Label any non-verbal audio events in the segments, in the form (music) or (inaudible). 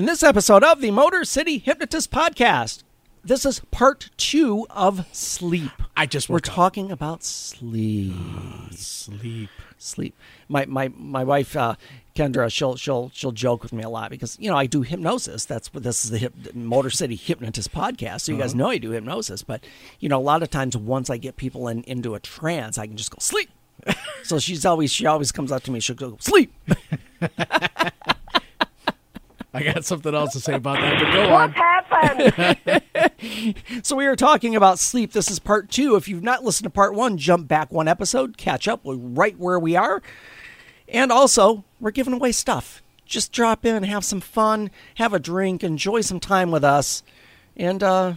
In this episode of the Motor City Hypnotist Podcast, this is part two of sleep. I just We're talking about sleep. sleep. sleep. My my my wife uh, Kendra, she'll she'll she'll joke with me a lot because you know I do hypnosis. That's what this is the hip, Motor City Hypnotist podcast. So you guys know I do hypnosis, but you know a lot of times once I get people in into a trance, I can just go sleep. (laughs) so she's always she always comes up to me. She'll go sleep. (laughs) (laughs) I got something else to say about that, but go on. What happened? (laughs) So we are talking about sleep. This is part two. If you've not listened to part one, jump back one episode, catch up right where we are. And also, we're giving away stuff. Just drop in, have some fun, have a drink, enjoy some time with us, and uh,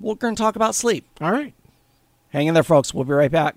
we're going to talk about sleep. All right. Hang in there, folks. We'll be right back.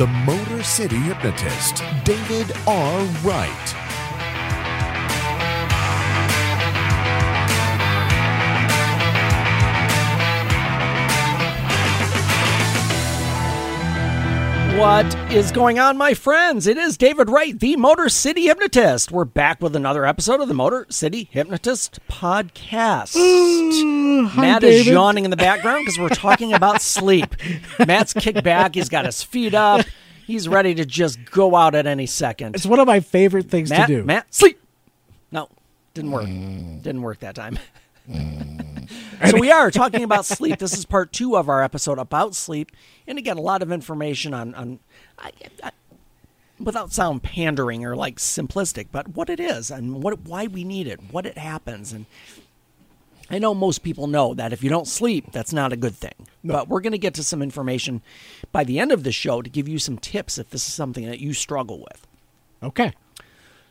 The Motor City hypnotist, David R. Wright. What is going on, my friends? It is David Wright, the Motor City Hypnotist. We're back with another episode of the Motor City Hypnotist podcast. Matt is David. yawning in the background because we're talking about (laughs) sleep. Matt's kicked back. He's got his feet up. He's ready to just go out at any second. It's one of my favorite things Matt, to do. Matt, sleep. No, didn't work. Didn't work that time. (laughs) so we are talking about sleep. This is part two of our episode about sleep, and again, a lot of information on on. I, I, Without sound pandering or like simplistic, but what it is and what why we need it, what it happens, and I know most people know that if you don't sleep, that's not a good thing. But we're going to get to some information by the end of the show to give you some tips if this is something that you struggle with. Okay.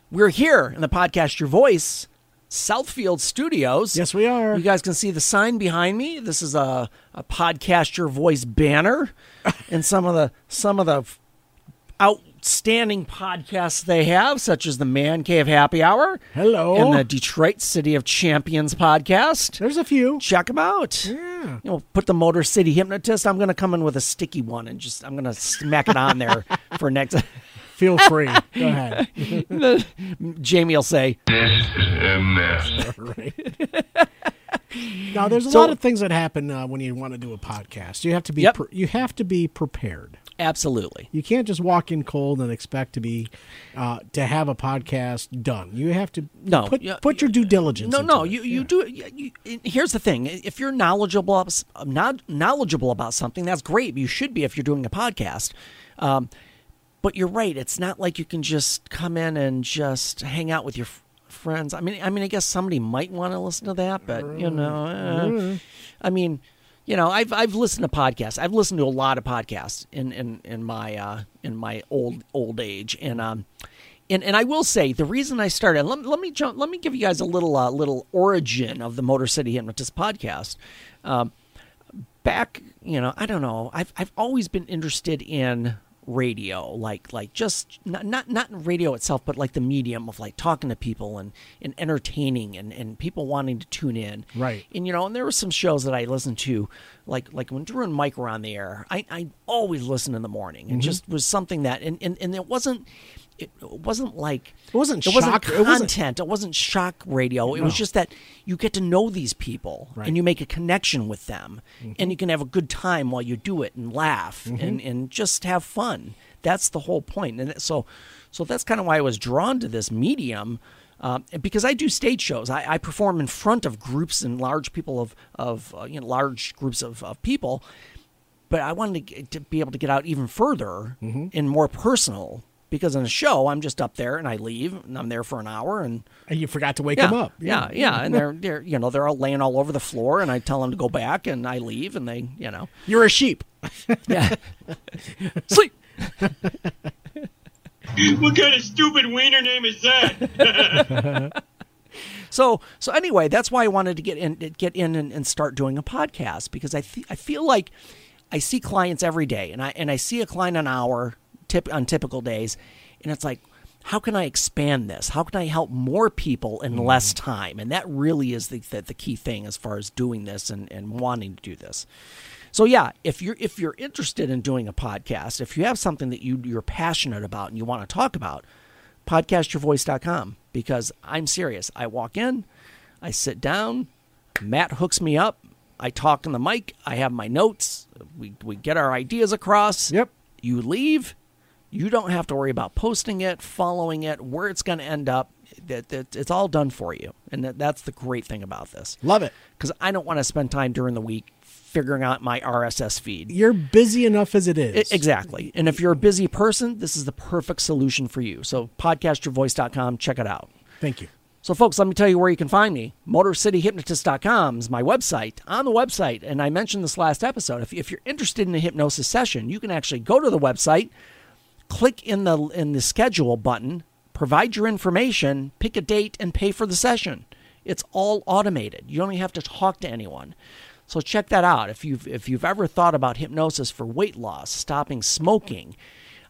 We're here in the podcast Your Voice, Southfield Studios. Yes, we are. You guys can see the sign behind me. This is a, a podcast Your Voice banner, (laughs) and some of the some of the outstanding podcasts they have, such as the Man Cave Happy Hour, Hello. and the Detroit City of Champions podcast. There's a few. Check them out. Yeah. You know, put the Motor City Hypnotist. I'm going to come in with a sticky one and just I'm going to smack it on there (laughs) for next. Feel free. Go ahead. (laughs) Jamie will say, This is a mess. (laughs) Now, there's a So- lot of things that happen uh, when you want to do a podcast. You have to be Yep. pre- you have to be prepared. absolutely. You can't just walk in cold and expect to be uh, to have a podcast done. You have to No, put, yeah, put your due diligence. No, into no, it. you you do. You, you, here's the thing: if you're knowledgeable, ab- not knowledgeable about something, that's great. You should be if you're doing a podcast. Um, but you're right; it's not like you can just come in and just hang out with your f- friends. I mean, I mean, I guess somebody might want to listen to that, but you know, uh, I mean, you know, I've I've listened to podcasts. I've listened to a lot of podcasts in in in my uh, in my old old age, and um, and and I will say the reason I started. Let, let me jump. Let me give you guys a little uh, little origin of the Motor City Hypnotist podcast. Um, back, you know, I don't know. I've I've always been interested in radio, like like just not not not radio itself, but like the medium of like talking to people and and entertaining and and people wanting to tune in. Right. And you know, and there were some shows that I listened to, like like when Drew and Mike were on the air. I I always listened in the morning. It mm-hmm. just was something that and and and it wasn't. It wasn't like It wasn't it wasn't shock- it wasn't- content. It wasn't shock radio. It was just that you get to know these people Right. and you make a connection with them, and you can have a good time while you do it and laugh and and just have fun. That's the whole point. And so, so that's kind of why I was drawn to this medium. Um, because I do stage shows, I, I perform in front of groups and large people of of uh, you know large groups of, of people, but I wanted to, get, to be able to get out even further and more personal. Because in a show, I'm just up there and I leave and I'm there for an hour and And you forgot to wake yeah, them up. Yeah, yeah, and they're they're you know they're all laying all over the floor, and I tell them to go back, and I leave, and they you know You're a sheep. (laughs) yeah (laughs) sleep. (laughs) What kind of stupid wiener name is that? So so anyway, that's why I wanted to get in get in and, and start doing a podcast because I th- I feel like I see clients every day and I and I see a client an hour tip on typical days and it's like how can I expand this? How can I help more people in mm-hmm. less time? And that really is the, the, the key thing as far as doing this and, and wanting to do this. So yeah, if you're if you're interested in doing a podcast, if you have something that you you're passionate about and you want to talk about, podcastyourvoice.com because I'm serious. I walk in, I sit down, Matt hooks me up, I talk in the mic, I have my notes, we we get our ideas across. Yep. You leave, you don't have to worry about posting it, following it, where it's going to end up. That, that it's all done for you, and that, that's the great thing about this. Love it. Because I don't want to spend time during the week figuring out my RSS feed. You're busy enough as it is. I- exactly. And if you're a busy person, this is the perfect solution for you. So podcastyourvoice.com, check it out. Thank you. So folks, let me tell you where you can find me. MotorCityHypnotist.com is my website. On the website, and I mentioned this last episode, if, if you're interested in a hypnosis session, you can actually go to the website, click in the in the schedule button, provide your information, pick a date, and pay for the session. It's all automated. You don't even have to talk to anyone. So check that out. If you've if you've ever thought about hypnosis for weight loss, stopping smoking,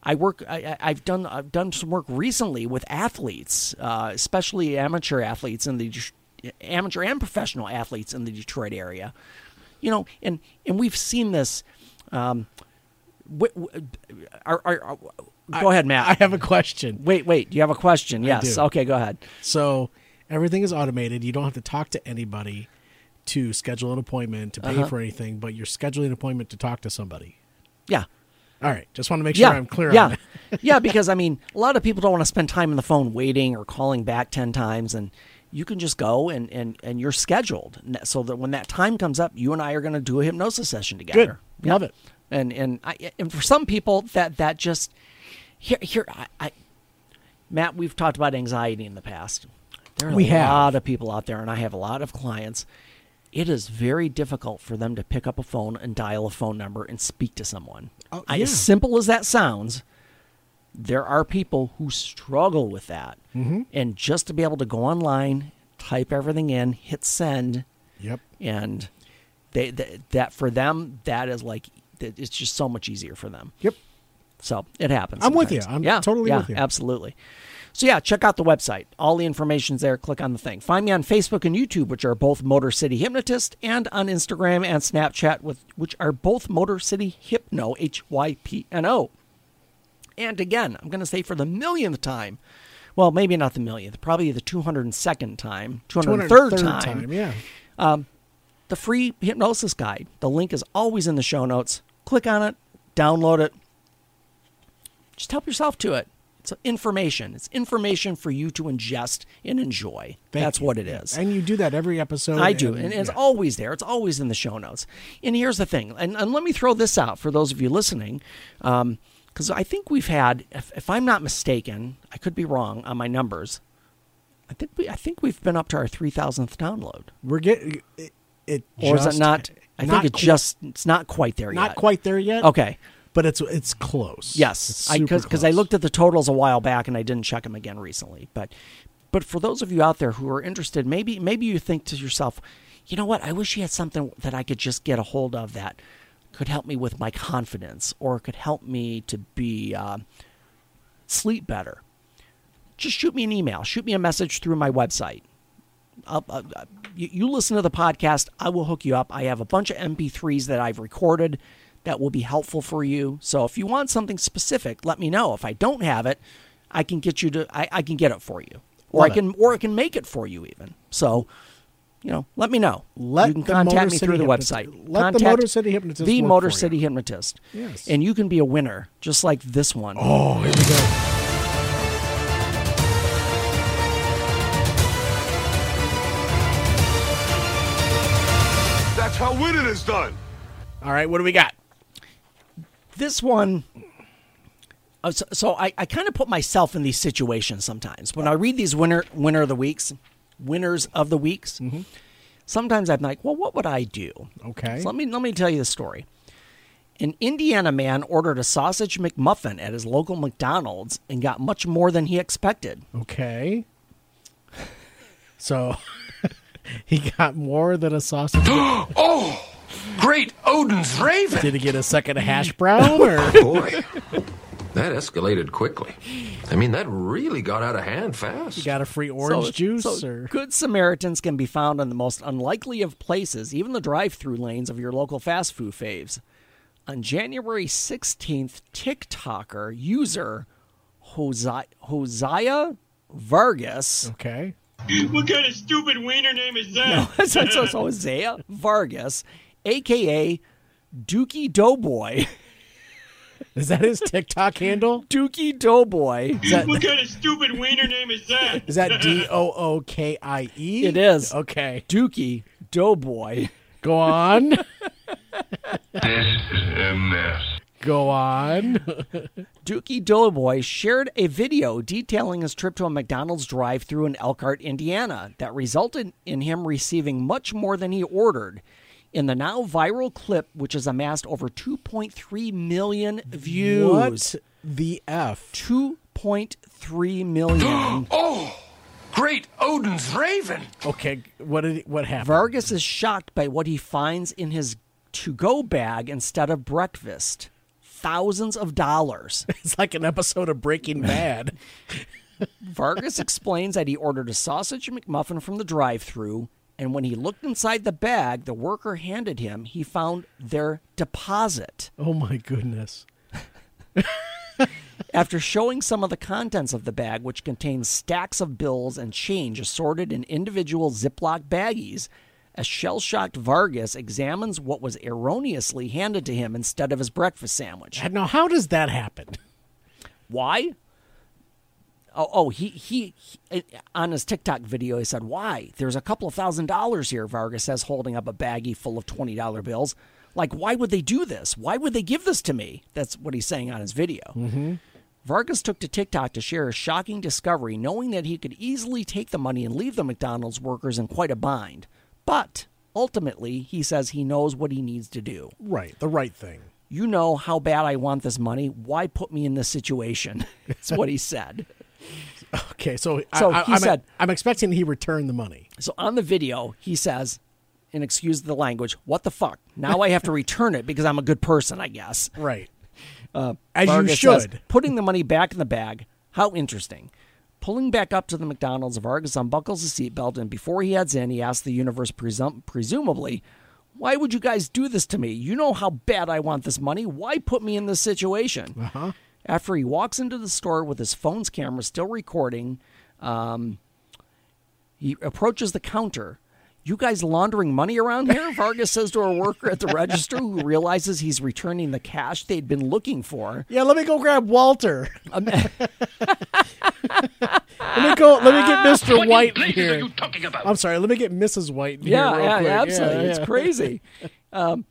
I work. I, I've done. I've done some work recently with athletes, uh, especially amateur athletes in the amateur and professional athletes in the Detroit area. You know, and and we've seen this. Um, w- w- are, are, are- go ahead, Matt. I have a question. wait, wait. You have a question? Yes. Okay, go ahead. So everything is automated. You don't have to talk to anybody to schedule an appointment to pay Uh-huh. for anything, but you're scheduling an appointment to talk to somebody. Yeah. All right. Just want to make sure yeah, I'm clear yeah. (laughs) yeah, because I mean, a lot of people don't want to spend time on the phone waiting or calling back ten times, and you can just go and and and you're scheduled, so that when that time comes up, you and I are going to do a hypnosis session together. Good. Love it. And and I, and for some people, that that just here here I, I Matt, we've talked about anxiety in the past. There are We a have. lot of people out there, and I have a lot of clients. It is very difficult for them to pick up a phone and dial a phone number and speak to someone. Oh, I- yeah. As simple as that sounds, there are people who struggle with that. Mm-hmm. And just to be able to go online, type everything in, hit send, Yep. and they, th that for them, that is like it's just so much easier for them. Yep. So it happens. I'm with you. I'm yeah, totally yeah, with you. Absolutely. So yeah, check out the website. All the information's there. Click on the thing. Find me on Facebook and YouTube, which are both Motor City Hypnotist, and on Instagram and Snapchat, with which are both Motor City Hypno, H Y P N O. And again, I'm going to say for the millionth time, well, maybe not the millionth, probably the 202nd time, 203rd, 203rd time, time. Yeah. Um, the free hypnosis guide. The link is always in the show notes. Click on it, download it. Just help yourself to it. It's information. It's information for you to ingest and enjoy. Thank That's you. what it is. And you do that every episode. I do, and it's yeah. always there. It's always in the show notes. And here's the thing, and, and let me throw this out for those of you listening, um, because I think we've had, if, if I'm not mistaken, I could be wrong on my numbers. I think we, I think we've been up to our three thousandth download, We're getting it. it or is it not? I not think it's qu- just it's not quite there yet. not quite there yet. Okay. but it's it's close. Yes, because I close. looked at the totals a while back and I didn't check them again recently. But but for those of you out there who are interested, maybe maybe you think to yourself, you know what? I wish you had something that I could just get a hold of that could help me with my confidence or could help me to be uh, sleep better. Just shoot me an email. Shoot me a message through my website. I'll, uh, you, you listen to the podcast, I will hook you up. I have a bunch of MP3s that I've recorded that will be helpful for you. So if you want something specific, let me know. If I don't have it, I can get you to I, I can get it for you. Or Love I can or I can make it for you even. So you know, let me know. Let you can contact me City through the website. let the Motor City Hypnotist The Motor for you. City Hypnotist. Yes. And you can be a winner, just like this one. Oh, here we go. How winning is done. All right, what do we got? this one uh, so, so I, I kind of put myself in these situations sometimes when i read these winner winner of the weeks winners of the weeks sometimes i'm like well what would i do Okay. so let me let me tell you the story An Indiana man ordered a sausage McMuffin at his local McDonald's and got much more than he expected. Okay. (laughs) So he got more than a sausage. (gasps) Oh, great Odin's Raven! Did he get a second hash brown or? (laughs) Boy, that escalated quickly. I mean, that really got out of hand fast. You got a free orange So- juice so or? good Samaritans can be found in the most unlikely of places, even the drive-through lanes of your local fast food faves. On January 16th, TikToker user Hosea, Hosea Vargas Okay. (laughs) What kind of stupid wiener name is that? so, so, so Hosea Vargas, aka Dookie Doughboy. (laughs) Is that his TikTok handle? (laughs) Dookie Doughboy. what kind of stupid wiener name is that? Is that D O O K I E? It is. Okay. Dookie Doughboy. Go on. This is a mess. Go on. (laughs) Dookie Doughboy shared a video detailing his trip to a McDonald's drive through in Elkhart, Indiana, that resulted in him receiving much more than he ordered. In the now viral clip, which has amassed over 2.3 million views. What the F? 2.3 million. (gasps) Oh, great Odin's Raven! Okay. What did what happened? Vargas is shocked by what he finds in his to go bag instead of breakfast. Thousands of dollars. (laughs) It's like an episode of Breaking Bad. (laughs) Vargas explains that he ordered a sausage McMuffin from the drive through, and when he looked inside the bag the worker handed him, he found their deposit. oh my goodness. (laughs) After showing some of the contents of the bag, which contains stacks of bills and change assorted in individual Ziploc baggies, a shell shocked Vargas examines what was erroneously handed to him instead of his breakfast sandwich. Now, how does that happen? Why? Oh, oh, he, he, he on his TikTok video he said, "Why? There's a couple of thousand dollars here." Vargas says, holding up a baggie full of twenty dollar bills. Like, why would they do this? Why would they give this to me? That's what he's saying on his video. Mm-hmm. Vargas took to TikTok to share a shocking discovery, knowing that he could easily take the money and leave the McDonald's workers in quite a bind. But ultimately, he says he knows what he needs to do. Right. The right thing. You know how bad I want this money. Why put me in this situation? (laughs) That's what he said. (laughs) Okay. So, So I, he am said- I'm expecting he returned the money. So on the video, he says, and excuse the language, what the fuck? Now I have to return it because I'm a good person, I guess. Right. Uh, As you should. says, putting the money back in the bag. How interesting. Pulling back up to the McDonald's, Vargas unbuckles his seatbelt, and before he heads in, he asks the universe, presum- presumably, Why would you guys do this to me? You know how bad I want this money. Why put me in this situation? Uh-huh. After he walks into the store with his phone's camera still recording, um, he approaches the counter. You guys laundering money around here? (laughs) Vargas says to a worker at the register who realizes he's returning the cash they'd been looking for. Yeah. Let me go grab Walter. (laughs) let me go. Let me get Mr. White places here. are you talking about? I'm sorry. Let me get Mrs. White. in Yeah, here real yeah, quick. yeah, absolutely. Yeah, It's yeah. crazy. (laughs) Um,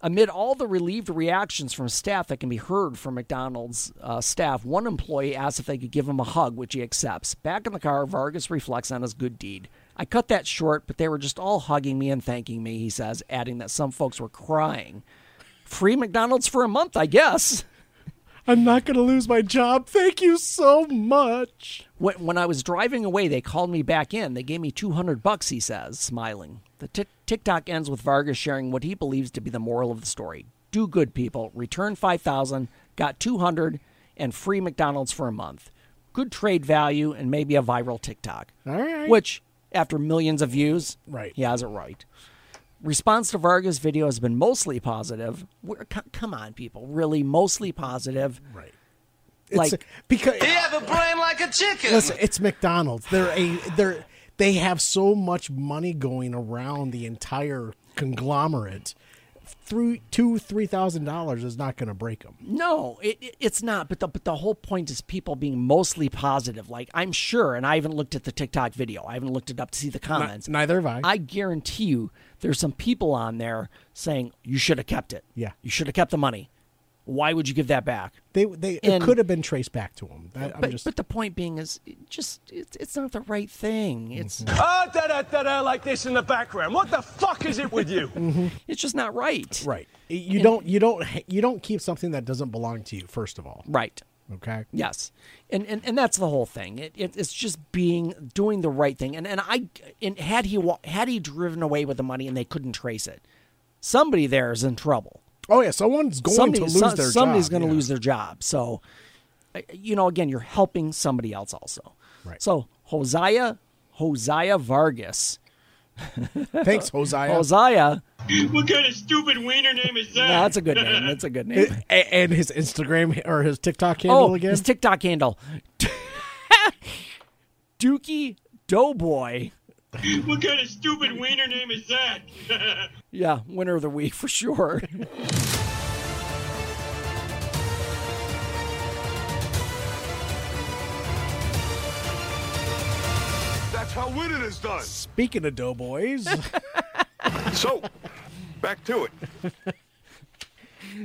amid all the relieved reactions from staff that can be heard from McDonald's uh, staff, one employee asks if they could give him a hug, which he accepts. Back in the car, Vargas reflects on his good deed. I cut that short, but they were just all hugging me and thanking me, he says, adding that some folks were crying. Free McDonald's for a month, I guess. I'm not going to lose my job. Thank you so much. When, when I was driving away, they called me back in. They gave me 200 bucks, he says, smiling. The tic TikTok ends with Vargas sharing what he believes to be the moral of the story. Do good, people. Return 5000 got 200 and free McDonald's for a month. Good trade value and maybe a viral TikTok. All right. Which, after millions of views, Right. he has it right. Response to Vargas' video has been mostly positive. We're, c- come on, people. Really, mostly positive. Right. Like- It's, because You have a brain like a chicken! listen, it's McDonald's. They're a they're they have so much money going around the entire conglomerate. Through two three thousand dollars is not going to break them. No, it, it- it's not. But the but the whole point is people being mostly positive. Like I'm sure, and I haven't looked at the TikTok video. I haven't looked it up to see the comments. Neither have I. I guarantee you, there's some people on there saying you should have kept it. Yeah. you should have kept the money. Why would you give that back? They they it could have been traced back to him. That, I'm But, just but the point being is, just it's, it's not the right thing. It's Ah, da da da da, like this in the background. What the fuck is it with you? (laughs) it's just not right. right. You don't you don't you don't keep something that doesn't belong to you. First of all, Right. Okay. Yes, and and, and that's the whole thing. It, it, it's just being doing the right thing. And and I and had he had he driven away with the money and they couldn't trace it, somebody there is in trouble. Oh yeah, someone's going Somebody, to lose some- their somebody's job. going to yeah. lose their job. So, you know, again, you're helping somebody else also. Right. So Hosea Hosea Vargas, (laughs) Thanks, Hosea. Hosea. What kind of stupid wiener name is that? No, that's a good name. That's a good name. (laughs) A- and his Instagram or his TikTok handle oh, again. his TikTok handle, (laughs) Dookie Doughboy. What kind of stupid wiener name is that? Yeah, winner of the week for sure. That's how winning is done. Speaking of doughboys, (laughs) So, back to it.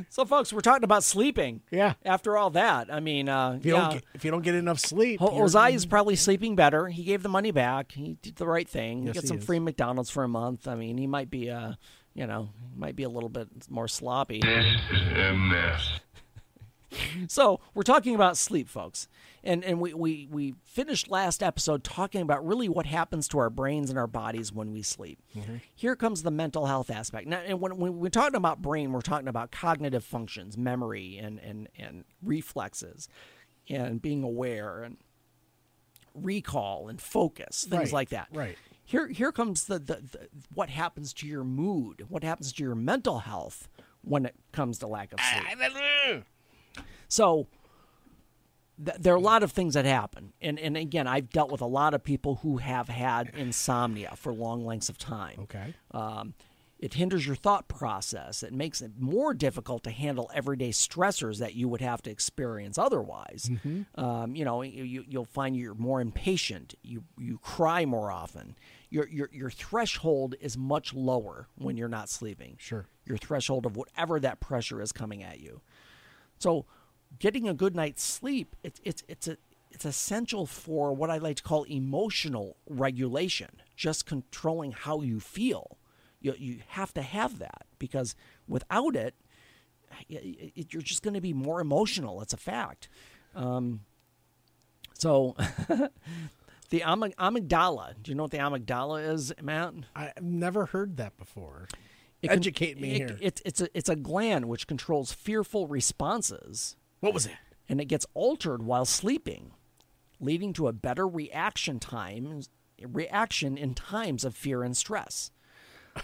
so, folks, we're talking about sleeping. Yeah. After all that, I mean, uh, if you yeah. don't get, if you don't get enough sleep, Ho- you're- Hosea is probably sleeping better. He gave the money back. He did the right thing. Yes, he got he some is. free McDonald's for a month. I mean, he might be, uh, you know, he might be a little bit more sloppy. a mess. (laughs) So we're talking about sleep, folks, and and we, we we finished last episode talking about really what happens to our brains and our bodies when we sleep. Here comes the mental health aspect. Now, and when, when we're talking about brain, we're talking about cognitive functions, memory, and and and reflexes, and being aware and recall and focus, things Right, like that. right. Here here comes the, the, the what happens to your mood, what happens to your mental health when it comes to lack of sleep. So th- there are a lot of things that happen, and and again, I've dealt with a lot of people who have had insomnia for long lengths of time. Okay. Um, it hinders your thought process. It makes it more difficult to handle everyday stressors that you would have to experience otherwise. Um, you know, you, you- you'll find you're more impatient. You you cry more often. Your your your threshold is much lower when you're not sleeping. Sure. Your threshold of whatever that pressure is coming at you. So, getting a good night's sleep, it's it's it's a it's essential for what I like to call emotional regulation, just controlling how you feel. You you have to have that because without it, you're just going to be more emotional. It's a fact. Um, so. (laughs) The amygdala. Do you know what the amygdala is, Matt? I've never heard that before. It con- Educate me it- here. It's it's a it's a gland which controls fearful responses what was it? and it gets altered while sleeping, leading to a better reaction time reaction in times of fear and stress.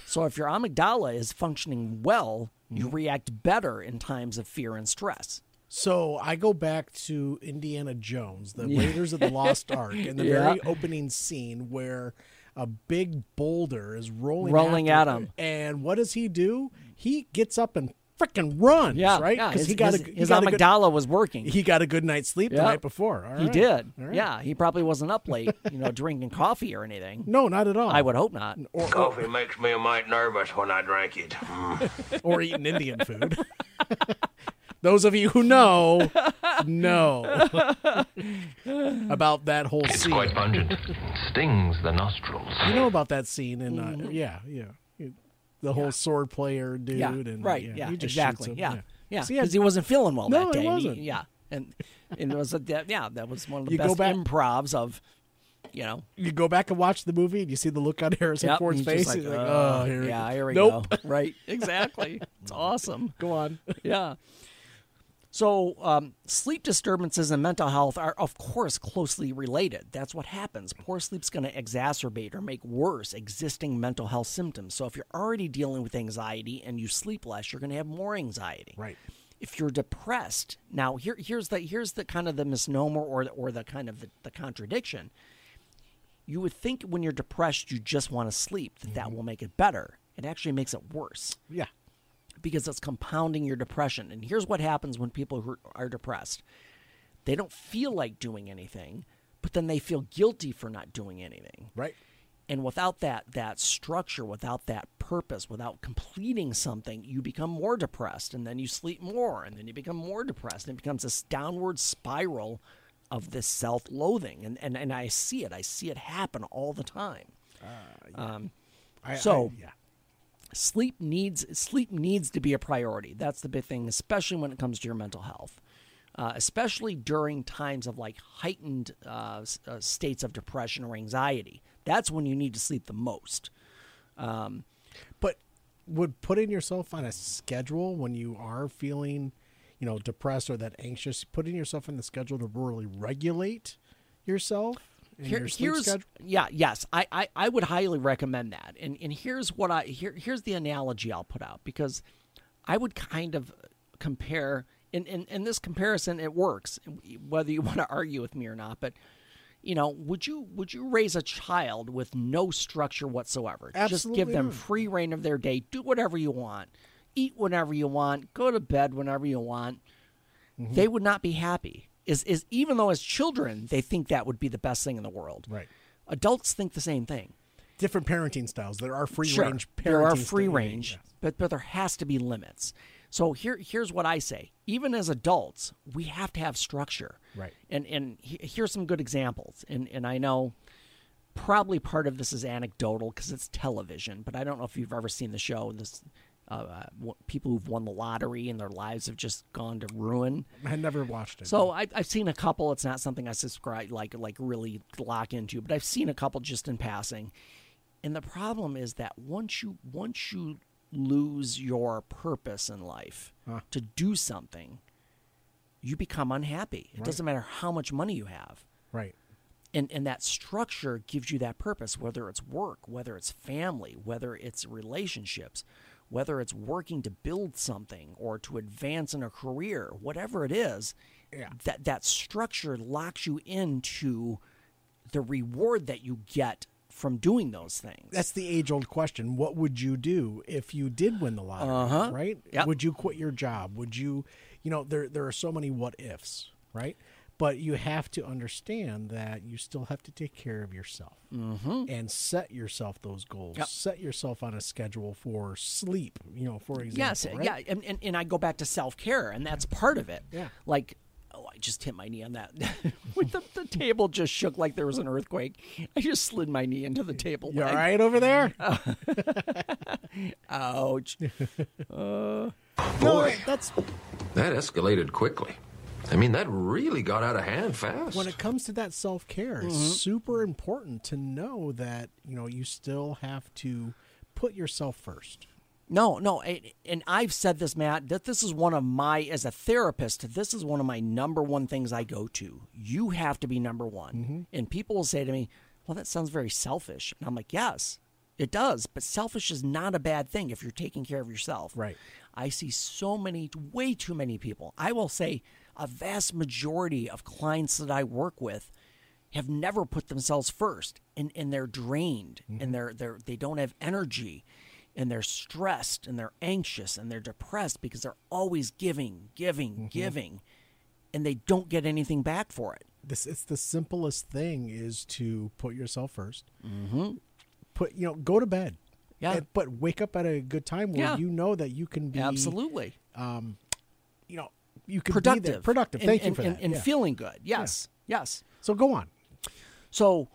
So if your amygdala is functioning well, you Mm-hmm. react better in times of fear and stress. So I go back to Indiana Jones, the Raiders of the Lost Ark, and the (laughs) Yeah. very opening scene where a big boulder is rolling Rolling at him. And what does he do? He gets up and freaking runs, Yeah, right? yeah, he got his, a, he his got a good- was working. he got a good night's sleep the night before. All He right. did. All right. Yeah, he probably wasn't up late, you know, drinking coffee or anything. No, not at all. I would hope not. Or, or, Coffee makes me a mite nervous when I drink it. (laughs) or eating Indian food. (laughs) Those of you who know, know (laughs) about that whole It's scene. It's quite pungent. Stings the nostrils. You know about that scene in uh, yeah, yeah, the whole sword player dude. Yeah, and right. yeah, Yeah, he exactly. Yeah, yeah. Yeah, Because he wasn't feeling well No, that he day. and wasn't. yeah, and and it was a, yeah, that was one of the You best back- improvs of, you know. you go back and watch the movie and you see the look on (laughs) Harrison Yep, Ford's face. like, he's like, "Uh, oh, here yeah, here we nope. go. Right, (laughs) exactly. It's awesome. Go on. Yeah. So, um, sleep disturbances and mental health are, of course, closely related. That's what happens. Poor sleep's going to exacerbate or make worse existing mental health symptoms. So, if you're already dealing with anxiety and you sleep less, you're going to have more anxiety. Right. If you're depressed, now here, here's the here's the kind of the misnomer or the, or the kind of the, the contradiction. You would think when you're depressed, you just want to sleep. That that will make it better. It actually makes it worse Yeah. Because it's compounding your depression. And here's what happens when people who are depressed they don't feel like doing anything, but then they feel guilty for not doing anything. Right. And without that that structure, without that purpose, without completing something, you become more depressed and then you sleep more and then you become more depressed and it becomes this downward spiral of this self-loathing. And and, and I see it. I see it happen all the time. Ah, um, I, So- I- yeah. Sleep needs sleep needs to be a priority. That's the big thing, especially when it comes to your mental health, uh, especially during times of like heightened uh, uh, states of depression or anxiety. That's when you need to sleep the most. But would putting yourself on a schedule when you are feeling, you know, depressed or that anxious, putting yourself on the schedule to really regulate yourself and Here- your sleep here's schedule? yeah yes I, I I would highly recommend that and and here's what I here here's the analogy I'll put out because I would kind of compare in in, in this comparison it works whether you (laughs) want to argue with me or not but you know would you would you raise a child with no structure whatsoever just give them not. free reign of their day do whatever you want eat whenever you want go to bed whenever you want Mm-hmm. they would not be happy. Is is even though as children they think that would be the best thing in the world. Right. Adults think the same thing. Different parenting styles. There are free Sure, range parenting there are free range, Yes. but but there has to be limits. So here here's what I say. Even as adults, we have to have structure. Right. And and he- here's some good examples. And and I know probably part of this is anecdotal because it's television, but I don't know if you've ever seen the show. This uh, uh, people who've won the lottery and their lives have just gone to ruin. I never watched it. So I, I've seen a couple. It's not something I subscribe like like really lock into, but I've seen a couple just in passing. And the problem is that once you once you lose your purpose in life to do something, you become unhappy. It doesn't matter how much money you have. right. And and that structure gives you that purpose, whether it's work, whether it's family, whether it's relationships, whether it's working to build something or to advance in a career, whatever it is, Yeah. that that structure locks you into the reward that you get from doing those things. That's the age old question. What would you do if you did win the lottery? Uh-huh. Right? Yep. Would you quit your job? Would you, you know, there there are so many what ifs, right? But you have to understand that you still have to take care of yourself mm-hmm. and set yourself those goals. Yep. Set yourself on a schedule for sleep. You know, for example. Yes, right? yeah, and, and and I go back to self care, and that's part of it. Yeah. like oh, I just hit my knee on that. (laughs) With the, the table just shook like there was an earthquake. I just slid my knee into the table. You all leg. right over there? (laughs) Ouch. (laughs) no, Boy. that's That escalated quickly. I mean, that really got out of hand fast. when it comes to that self care, Mm-hmm. it's super important to know that you know you still have to put yourself first. No, no, and and I've said this, Matt. That this is one of my, as a therapist, this is one of my number one things I go to. You have to be number one, Mm-hmm. and people will say to me, "Well, that sounds very selfish," and I'm like, "Yes, it does." But selfish is not a bad thing if you're taking care of yourself. Right. I see so many, way too many people. I will say a vast majority of clients that I work with have never put themselves first and, and they're drained and mm-hmm. they're they're they don't have energy and they're stressed and they're anxious and they're depressed because they're always giving, giving, mm-hmm. giving and they don't get anything back for it. this it's the simplest thing is to put yourself 1st Mm-hmm. Put you know go to bed. Yeah. And- but wake up at a good time where Yeah. you know that you can be Absolutely. Um, you know you can be Productive. there. Productive. And- Thank you and, for and, that. And yeah. feeling good. Yes. Yes. so go on. So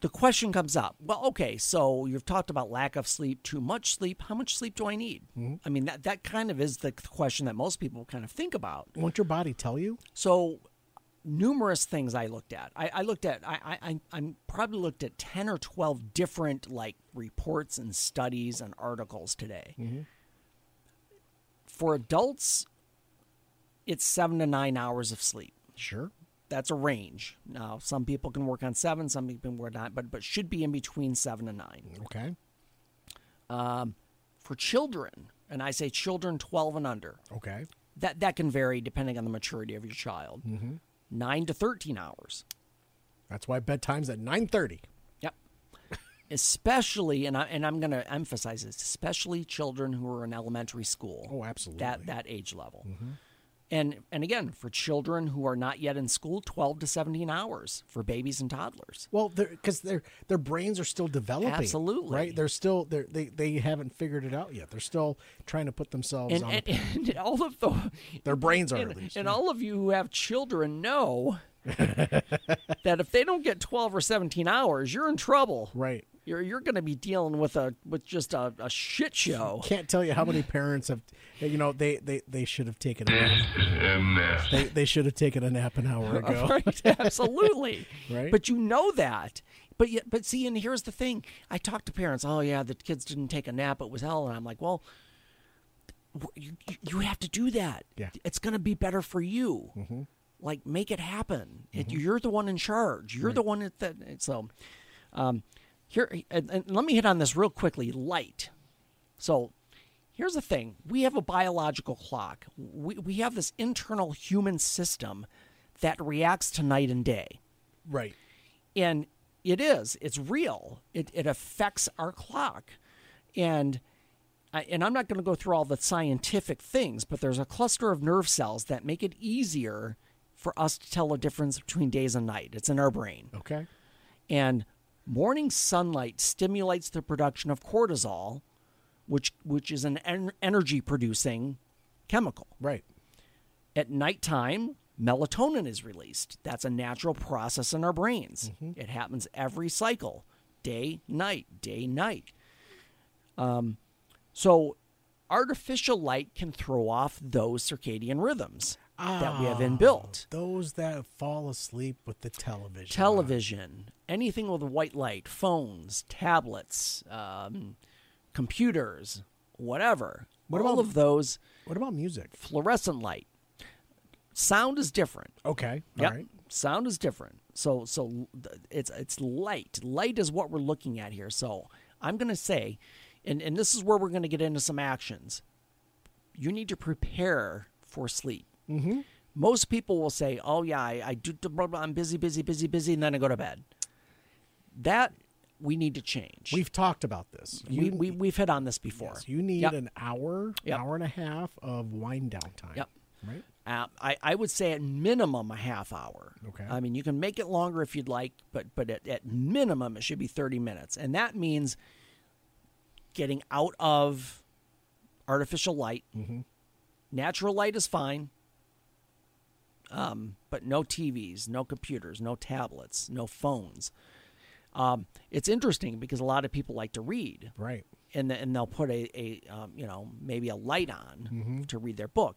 the question comes up well, okay, so you've talked about lack of sleep, too much sleep. How much sleep do I need? Mm-hmm. I mean, that, that kind of is the question that most people kind of think about. Won't your body tell you? So, numerous things I looked at. I, I looked at, I, I, I I'm probably looked at 10 or 12 different like reports and studies and articles today. Mm-hmm. For adults, it's seven to nine hours of sleep Sure. that's a range. Now, some people can work on seven, some people can work on, nine, but but should be in between seven and nine. Okay. Um, For children, and I say children twelve and under, Okay. that that can vary depending on the maturity of your child. Nine to thirteen hours. That's why bedtime's at nine thirty. Yep. (laughs) especially, and I and I'm going to emphasize this, especially children who are in elementary school. Oh, absolutely. That that age level. And and again, for children who are not yet in school, 12 to 17 hours for babies and toddlers. Well, because their their brains are still developing. Absolutely. right. They're still they're, they they haven't figured it out yet. They're still trying to put themselves And, on. and, the, and all of the their brains are and, at least. and all of you who have children know (laughs) that if they don't get 12 or 17 hours, you're in trouble. right. You're you're going to be dealing with a with just a, a shit show. Can't tell you how many parents have, you know, they they, they should have taken a nap. They, they should have taken a nap an hour (laughs) ago. right? (laughs) Absolutely. Right. But you know that. But yet, but see, and here's the thing: I talk to parents. Oh yeah, the kids didn't take a nap; it was hell. And I'm like, well, you, you have to do that. Yeah. It's going to be better for you. Mm-hmm. Like, make it happen. It, you're the one in charge. You're the one that. that so, um, here, and, and let me hit on this real quickly. Light. So, here's the thing: we have a biological clock. We we have this internal human system that reacts to night and day Right. and it is it's real it, it affects our clock and I, and i'm not going to go through all the scientific things but there's a cluster of nerve cells that make it easier for us to tell the difference between days and night it's in our brain Okay. and morning sunlight stimulates the production of cortisol which which is an en- energy producing chemical Right. at nighttime, melatonin is released. That's a natural process in our brains. It happens every cycle day, night, day, night. Um, so, artificial light can throw off those circadian rhythms that we have inbuilt. Those that fall asleep with the television. Television, anything with white light, phones, tablets, um, computers, whatever. What All about- of those What about music? fluorescent light. Sound is different. Okay. Yep. All right. Sound is different. So so it's it's light. Light is what we're looking at here. So I'm going to say and and this is where we're going to get into some actions. You need to prepare for sleep. Mm-hmm. Most people will say, "Oh yeah, I, I do. blah, blah, I'm busy, busy, busy, busy, and then I go to bed." That we need to change. We've talked about this. we, we we've hit on this before. yes, you need Yep. an hour, Yep. hour and a half of wind down time. Yep. Right. Uh, I, I would say at minimum a half hour. Okay. I mean, you can make it longer if you'd like, but but at, at minimum it should be thirty minutes, and that means getting out of artificial light. Mm-hmm. Natural light is fine, um, but no TVs, no computers, no tablets, no phones. Um, it's interesting because a lot of people like to read Right. and the, and they'll put a, a um, you know maybe a light on to read their book.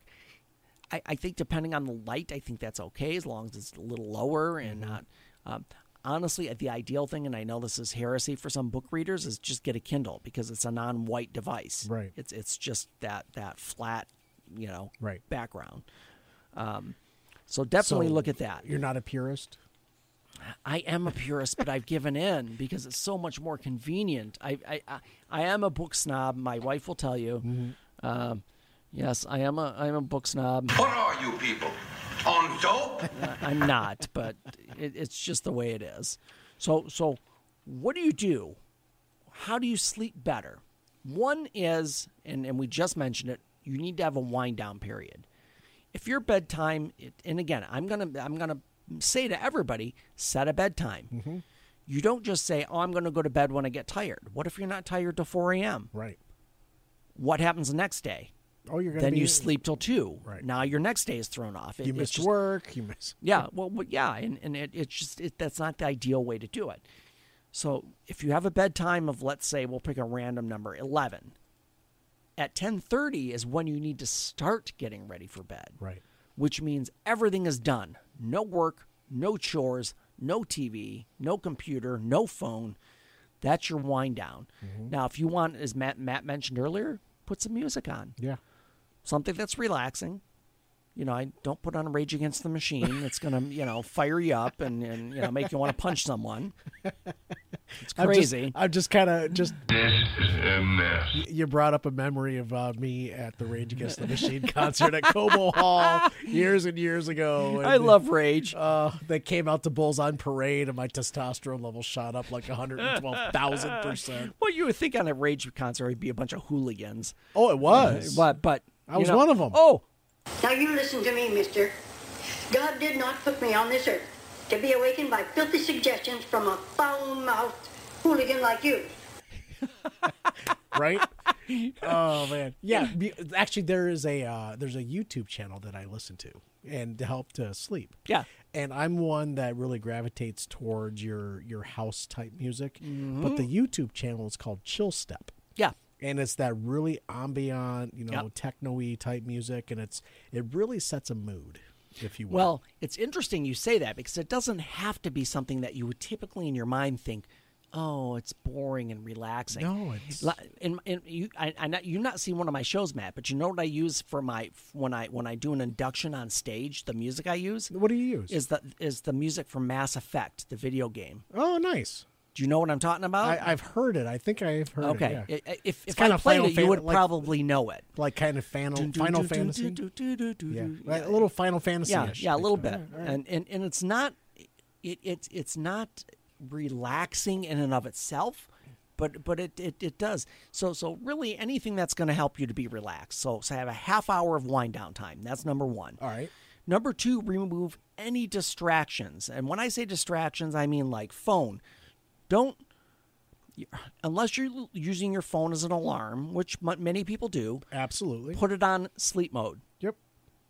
I, I think depending on the light, I think that's okay as long as it's a little lower and not. Honestly, the ideal thing, and I know this is heresy for some book readers, is just get a Kindle because it's a non-white device. Right. It's it's just that that flat, you know, Right. background. Um, so definitely So, look at that. You're not a purist. I am a purist, but I've given in because it's so much more convenient. I I, I, I am a book snob. My wife will tell you. Um, yes, I am a I am a book snob. What are you people? On dope? I'm not, but it, it's just the way it is. So so, what do you do? How do you sleep better? One is, and, and we just mentioned it. You need to have a wind down period. If your bedtime, and again, I'm gonna I'm gonna say to everybody, set a bedtime. Mm-hmm. You don't just say, "Oh, I'm going to go to bed when I get tired." What if you're not tired till 4 a.m.? Right. What happens the next day? Oh, you're gonna Then be, you sleep till two. Right. Now your next day is thrown off. It- You it's miss just- work. You miss. (laughs) yeah, well, yeah, and, and it, it's just it, that's not the ideal way to do it. So if you have a bedtime of let's say we'll pick a random number eleven, at ten thirty is when you need to start getting ready for bed. Right. Which means everything is done. No work, no chores, no TV, no computer, no phone. That's your wind down. Mm-hmm. Now, if you want, as Matt Matt mentioned earlier, put some music on Yeah. Something that's relaxing. You know, I don't put on Rage Against the Machine. It's gonna, (laughs) you know, fire you up and, and you know make you want to punch someone. It's I'm just- crazy. I'm just kind of just. Y- You brought up a memory of uh, me at the Rage Against the Machine (laughs) concert at Cobo Hall years and years ago. I love Rage. Uh, they came out to Bulls on Parade, and my testosterone level shot up like 112,000 percent. (laughs) Well, you would think on a Rage concert it'd be a bunch of hooligans, Oh, it was. but but I was know- one them. Oh, Now you listen to me, mister. God did not put me on this earth to be awakened by filthy suggestions from a foul-mouthed hooligan like you. (laughs) right? oh man, yeah. Actually, there is a uh, there's a YouTube channel that I listen to and to help to sleep. Yeah. and I'm one that really gravitates towards your your house type music. But Mm-hmm. the YouTube channel is called Chill Step. Yeah. And it's that really ambient, you know, Yep. techno-y type music, and it's it really sets a mood, if you will. Well, it's interesting you say that because it doesn't have to be something that you would typically in your mind think, "Oh, it's boring and relaxing." No, it's- in, in, you. I, I not, you've not seen one of my shows, Matt, but you know what I use for my when I when I do an induction on stage. The music I use what do you use? is the is the music from Mass Effect, the video game. oh, nice. Do you know what I'm talking about? I, I've heard it. I think I've heard okay. it. Yeah. I- If if kinda I played Final it, you would like- probably know it. Like kind of Final, Dun, dun, Final dun, Fantasy. Yeah, a little Final Fantasy. yeah, yeah, a little bit, and and and it's not, it it's it's not relaxing in and of itself, but but it it, it does. So so really anything that's going to help you to be relaxed. So so have a half hour of wind down time. That's number one. All right. Number two, remove any distractions, and when I say distractions, I mean like phone. Don't unless you're using your phone as an alarm, which many people do. Absolutely. Put it on sleep mode Yep.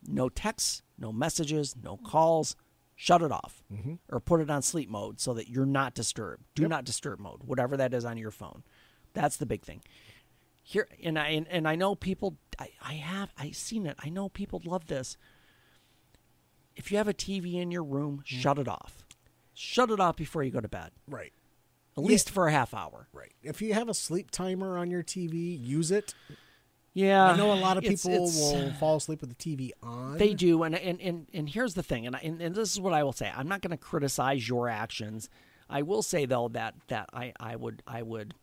no texts, no messages, no calls. Shut it off mm-hmm. or put it on sleep mode so that you're not disturbed. Do not disturb mode, whatever that is on your phone. That's the big thing. Here and I and, and I know people I, I have I seen it. I know people love this. If you have a TV in your room, mm-hmm. shut it off. Shut it off before you go to bed. Right. At least for a half hour. Right. If you have a sleep timer on your TV, use it. Yeah. I know a lot of people it's- will fall asleep with the TV on. They do, and and and, and here's the thing, and, I, and and this is what I will say. I'm not going to criticize your actions. I will say though that that I I would I would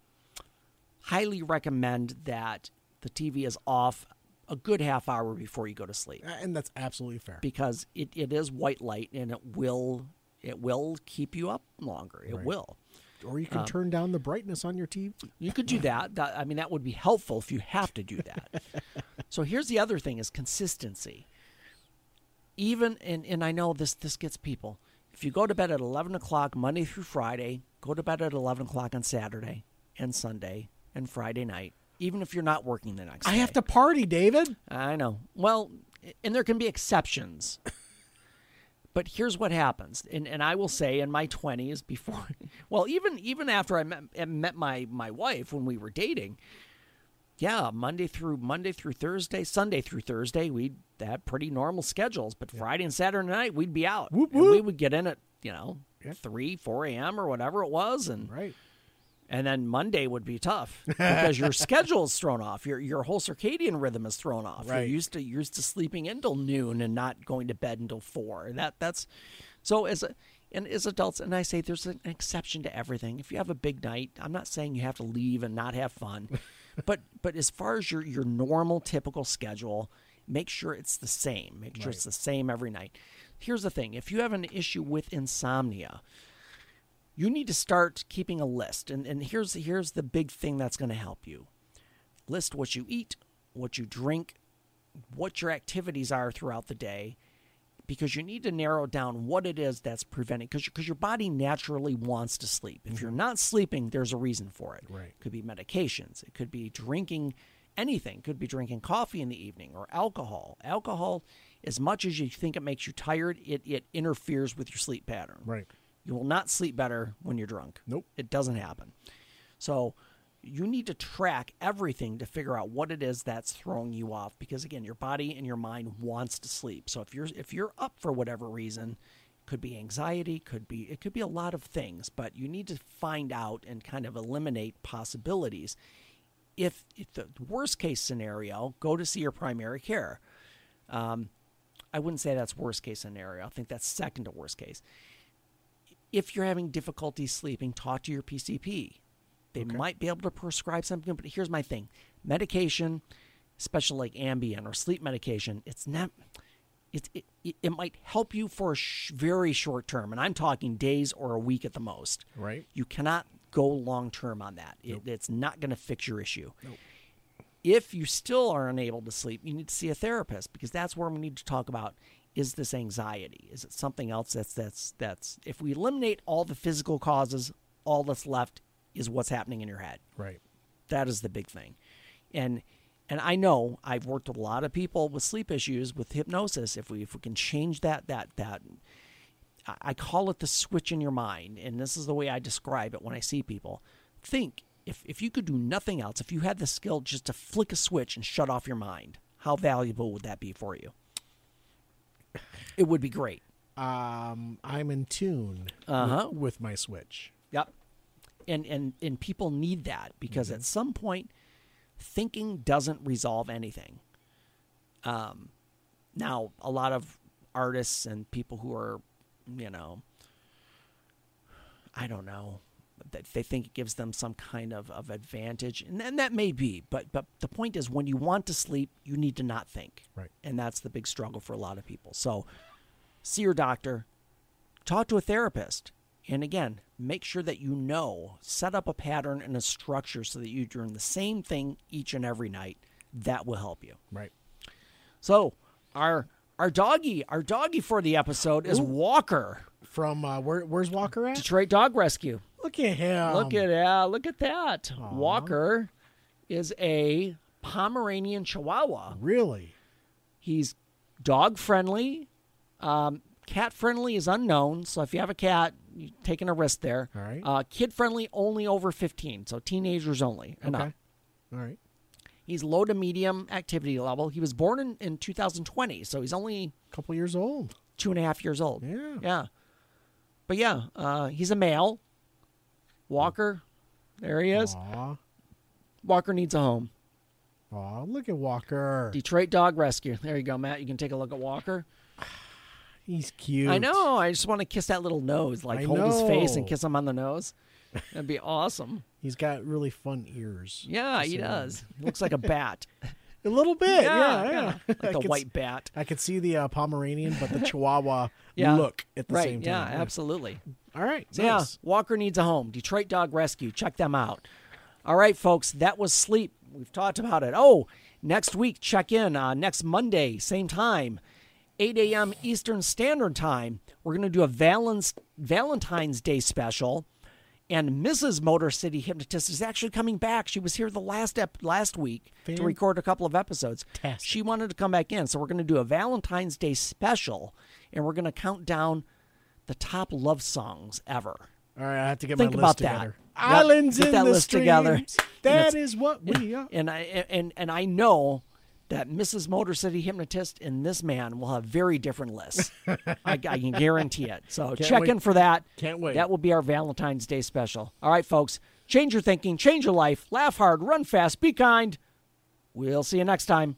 highly recommend that the TV is off a good half hour before you go to sleep and that's absolutely fair. because it, it is white light and it will it will keep you up longer. It Right. will. Or you can um, turn down the brightness on your TV. You could do that. that. I mean, that would be helpful if you have to do that. (laughs) so here's the other thing: is consistency. Even and and I know this this gets people. If you go to bed at eleven o'clock Monday through Friday, go to bed at eleven o'clock on Saturday and Sunday and Friday night. Even if you're not working the next I day. have to party, David. I know. Well, and there can be exceptions. But here's what happens, and, and I will say in my twenties before, (laughs) well, even even after I met, met my my wife when we were dating, yeah, Monday through Monday through Thursday, Sunday through Thursday, we had pretty normal schedules. But Friday and Saturday night, we'd be out. Whoop, And we would get in at you know three, four a.m. or whatever it was, and Right. And then Monday would be tough (laughs) because your schedule's thrown off. Your your whole circadian rhythm is thrown off. You're used to you're used to sleeping until noon and not going to bed until four. And that that's so as a and as adults, and I say there's an exception to everything. If you have a big night, I'm not saying you have to leave and not have fun, (laughs) but but as far as your your normal typical schedule, make sure it's the same. Make sure it's the same every night. Here's the thing: if you have an issue with insomnia, you need to start keeping a list. And, and here's here's the big thing that's going to help you. List what you eat what you drink what your activities are throughout the day because you need to narrow down what it is that's preventing because because your body naturally wants to sleep. If you're mm-hmm. not sleeping there's a reason for it. Right. it could be medications. It could be drinking anything. It could be drinking coffee in the evening or alcohol. Alcohol as much as you think it makes you tired it, it interferes with your sleep pattern. Right. You will not sleep better when you're drunk. Nope. It doesn't happen. So you need to track everything to figure out what it is that's throwing you off because again, your body and your mind wants to sleep. So if you're if you're up for whatever reason, could be anxiety, could be it could be a lot of things, but you need to find out and kind of eliminate possibilities. If, if the worst case scenario, go to see your primary care. Um, I wouldn't say that's worst case scenario. I think that's second to worst case if you're having difficulty sleeping, talk to your PCP. They might be able to prescribe something, but here's my thing medication, especially like Ambien or sleep medication, it's not. It, it, it- might help you for a sh- very short term, and I'm talking days or a week at the most. Right. You cannot go long term on that. It, It's not going to fix your issue. if you still are unable to sleep, you need to see a therapist because that's where we need to talk about is this anxiety? Is it something else that's that's that's if we eliminate all the physical causes, all that's left is what's happening in your head. Right. That is the big thing. And and I know I've worked with a lot of people with sleep issues with hypnosis. If we if we can change that that that I- call it the switch in your mind, and this is the way I describe it when I see people. Think if if you could do nothing else, if you had the skill just to flick a switch and shut off your mind, how valuable would that be for you? It would be great. Um, I'm in tune Uh-huh. with, with my Switch. Yep. And and and people need that because Mm-hmm. at some point thinking doesn't resolve anything. Um now a lot of artists and people who are, you know, I don't know, that they think it gives them some kind of, of advantage and, and that may be, but but the point is when you want to sleep, you need to not think. Right. And that's the big struggle for a lot of people. So see your doctor, talk to a therapist and again make sure that you know set up a pattern and a structure so that you're doing the same thing each and every night that will help you Right. so our our doggy our doggy for the episode is walker From uh, where? Where's Walker at? detroit dog rescue Look at him. look at yeah look at that walker is a pomeranian chihuahua Really? He's dog friendly. Um, cat friendly is unknown. So if you have a cat, you're taking a risk there. All right. Uh, kid friendly only over 15. So teenagers only. and up. Okay. All right. He's low to medium activity level. He was born in, in 2020. So he's only a couple years old. two and a half years old. Yeah. Yeah. But yeah, uh, he's a male. Walker. There he is. Aw. Walker needs a home. Aw, look at Walker. Detroit Dog Rescue. There you go, Matt. You can take a look at Walker. (sighs) He's cute. I know. I just want to kiss that little nose, like I hold his face and kiss him on the nose. (laughs) That'd be awesome. He's got really fun ears. Yeah, he does. (laughs) Looks like a bat. A little bit. Yeah, yeah. Like (laughs) I a could white bat. I could see the uh, Pomeranian, but the (laughs) Chihuahua Yeah. look at the right. same time. yeah, absolutely. All right. So yeah. Walker needs a home. Detroit Dog Rescue. Check them out. All right, folks. That was sleep. We've talked about it. Oh, next week, check in. Uh, next Monday, same time, 8 a.m. Eastern Standard Time. We're going to do a Valens- Valentine's Day special. And Mrs. Motor City Hypnotist is actually coming back. She was here the last ep- last week to record a couple of episodes. She wanted to come back in, so we're going to do a Valentine's Day special, and we're going to count down the top love songs ever. All right. I have to get Think my list that. together. Yep, Islands get in that the list together. streams. That it's- what we are. And I and and I know that Mrs. Motor City Hypnotist and this man will have very different lists. I, I can guarantee it. So check wait. in for that. Can't wait. That will be our Valentine's Day special. All right, folks. Change your thinking, change your life, laugh hard, run fast, be kind. We'll see you next time.